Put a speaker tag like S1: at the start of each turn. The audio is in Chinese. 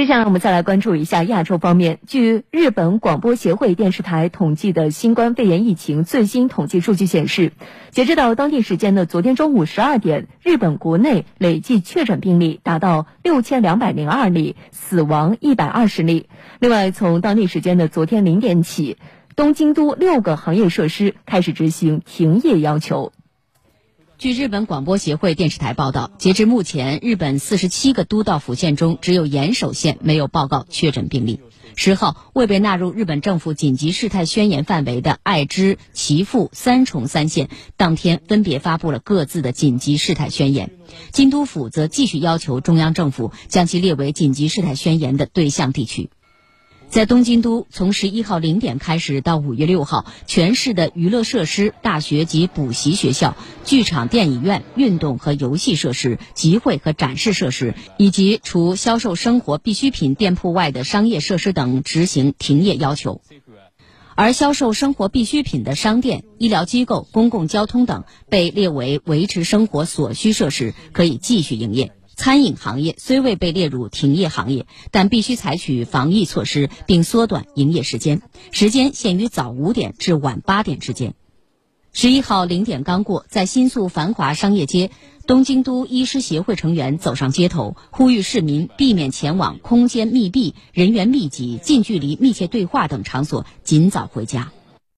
S1: 接下来我们再来关注一下亚洲方面。据日本广播协会电视台统计的新冠肺炎疫情最新统计数据显示，截止到当地时间的昨天中午十二点，日本国内累计确诊病例达到六千两百零二例，死亡一百二十例。另外，从当地时间的昨天零点起，东京都六个行业设施开始执行停业要求。
S2: 据日本广播协会电视台报道，截至目前，日本四十七个都道府县中，只有岩手县没有报告确诊病例。十号，未被纳入日本政府紧急事态宣言范围的爱知、岐阜、三重三县，当天分别发布了各自的紧急事态宣言。京都府则继续要求中央政府将其列为紧急事态宣言的对象地区。在东京都，从十一号零点开始到五月六号，全市的娱乐设施、大学及补习学校、剧场、电影院、运动和游戏设施、集会和展示设施，以及除销售生活必需品店铺外的商业设施等执行停业要求。而销售生活必需品的商店、医疗机构、公共交通等被列为维持生活所需设施，可以继续营业。餐饮行业虽未被列入停业行业，但必须采取防疫措施，并缩短营业时间，时间限于早五点至晚八点之间。十一号零点刚过，在新宿繁华商业街，东京都医师协会成员走上街头，呼吁市民避免前往空间密闭、人员密集、近距离密切对话等场所，尽早回家。